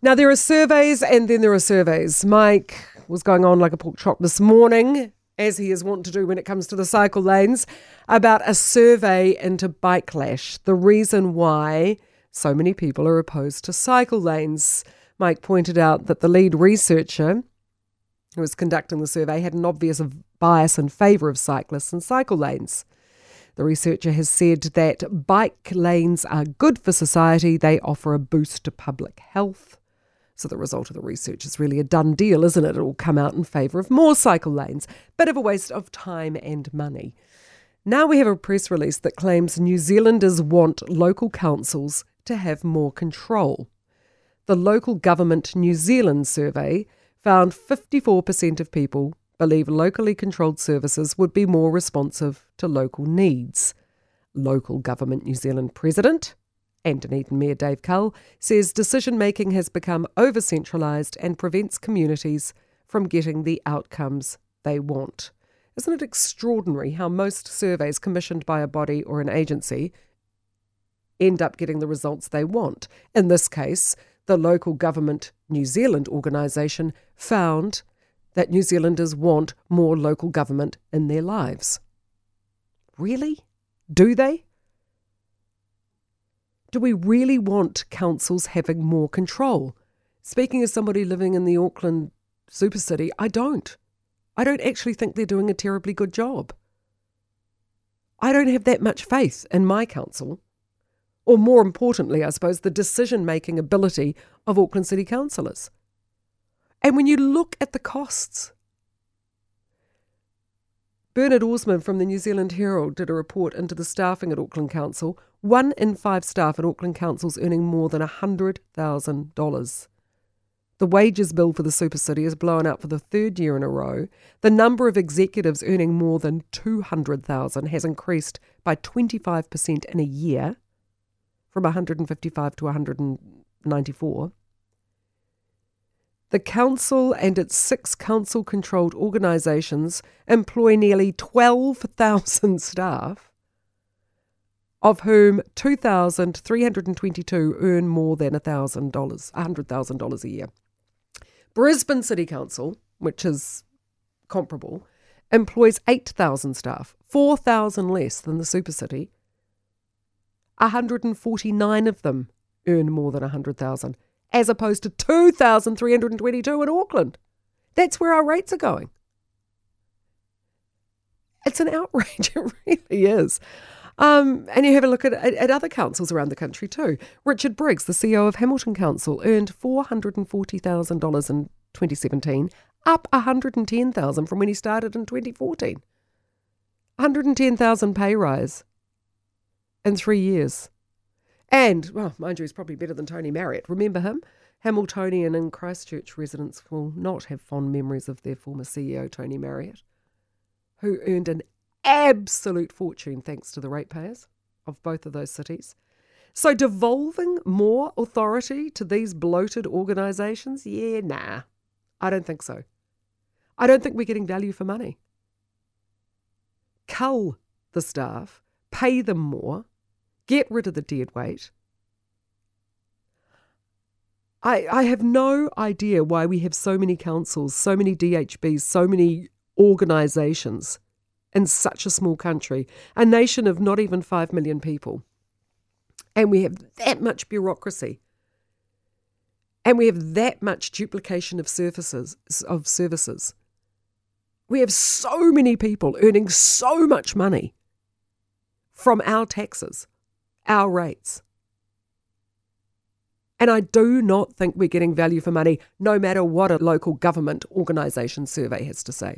Now, there are surveys and then there are surveys. Mike was going on like a pork chop this morning, as he is wont to do when it comes to the cycle lanes, about a survey into Bikelash, the reason why so many people are opposed to cycle lanes. Mike pointed out that the lead researcher who was conducting the survey had an obvious bias in favour of cyclists and cycle lanes. The researcher has said that bike lanes are good for society, they offer a boost to public health. So the result of the research is really a done deal, isn't it? It will come out in favour of more cycle lanes. Bit of a waste of time and money. Now we have a press release that claims New Zealanders want local councils to have more control. The Local Government New Zealand survey found 54% of people believe locally controlled services would be more responsive to local needs. Local Government New Zealand President and Dunedin Mayor Dave Cull says decision making has become over centralised and prevents communities from getting the outcomes they want. Isn't it extraordinary how most surveys commissioned by a body or an agency end up getting the results they want? In this case, the local government New Zealand organisation found that New Zealanders want more local government in their lives. Really? Do they? Do we really want councils having more control? Speaking as somebody living in the Auckland super city, I don't. I don't actually think they're doing a terribly good job. I don't have that much faith in my council, or more importantly, I suppose, the decision making ability of Auckland City councillors. And when you look at the costs, Bernard Orsman from the New Zealand Herald did a report into the staffing at Auckland Council. One in five staff at Auckland Council's earning more than $100,000. The wages bill for the super city is blown out for the third year in a row. The number of executives earning more than 200,000 has increased by 25% in a year from 155 to 194. The council and its six council controlled organisations employ nearly 12,000 staff, of whom 2,322 earn more than $1,000, $100,000 a year. Brisbane City Council, which is comparable, employs 8,000 staff, 4,000 less than the super city. 149 of them earn more than 100,000 as opposed to 2,322 in Auckland. That's where our rates are going. It's an outrage, it really is. Um, and you have a look at, at other councils around the country too. Richard Briggs, the CEO of Hamilton Council, earned $440,000 in 2017, up 110,000 from when he started in 2014. 110,000 pay rise in three years. And, well, mind you, he's probably better than Tony Marryatt. Remember him? Hamiltonian and Christchurch residents will not have fond memories of their former CEO, Tony Marryatt, who earned an absolute fortune thanks to the ratepayers of both of those cities. So, devolving more authority to these bloated organisations? Yeah, nah. I don't think so. I don't think we're getting value for money. Cull the staff, pay them more, Get rid of the dead weight. I, I have no idea why we have so many councils, so many DHBs, so many organisations in such a small country, a nation of not even 5 million people. And we have that much bureaucracy. And we have that much duplication of services of services. We have so many people earning so much money from our taxes our rates. And I do not think we're getting value for money, no matter what a local government organisation survey has to say.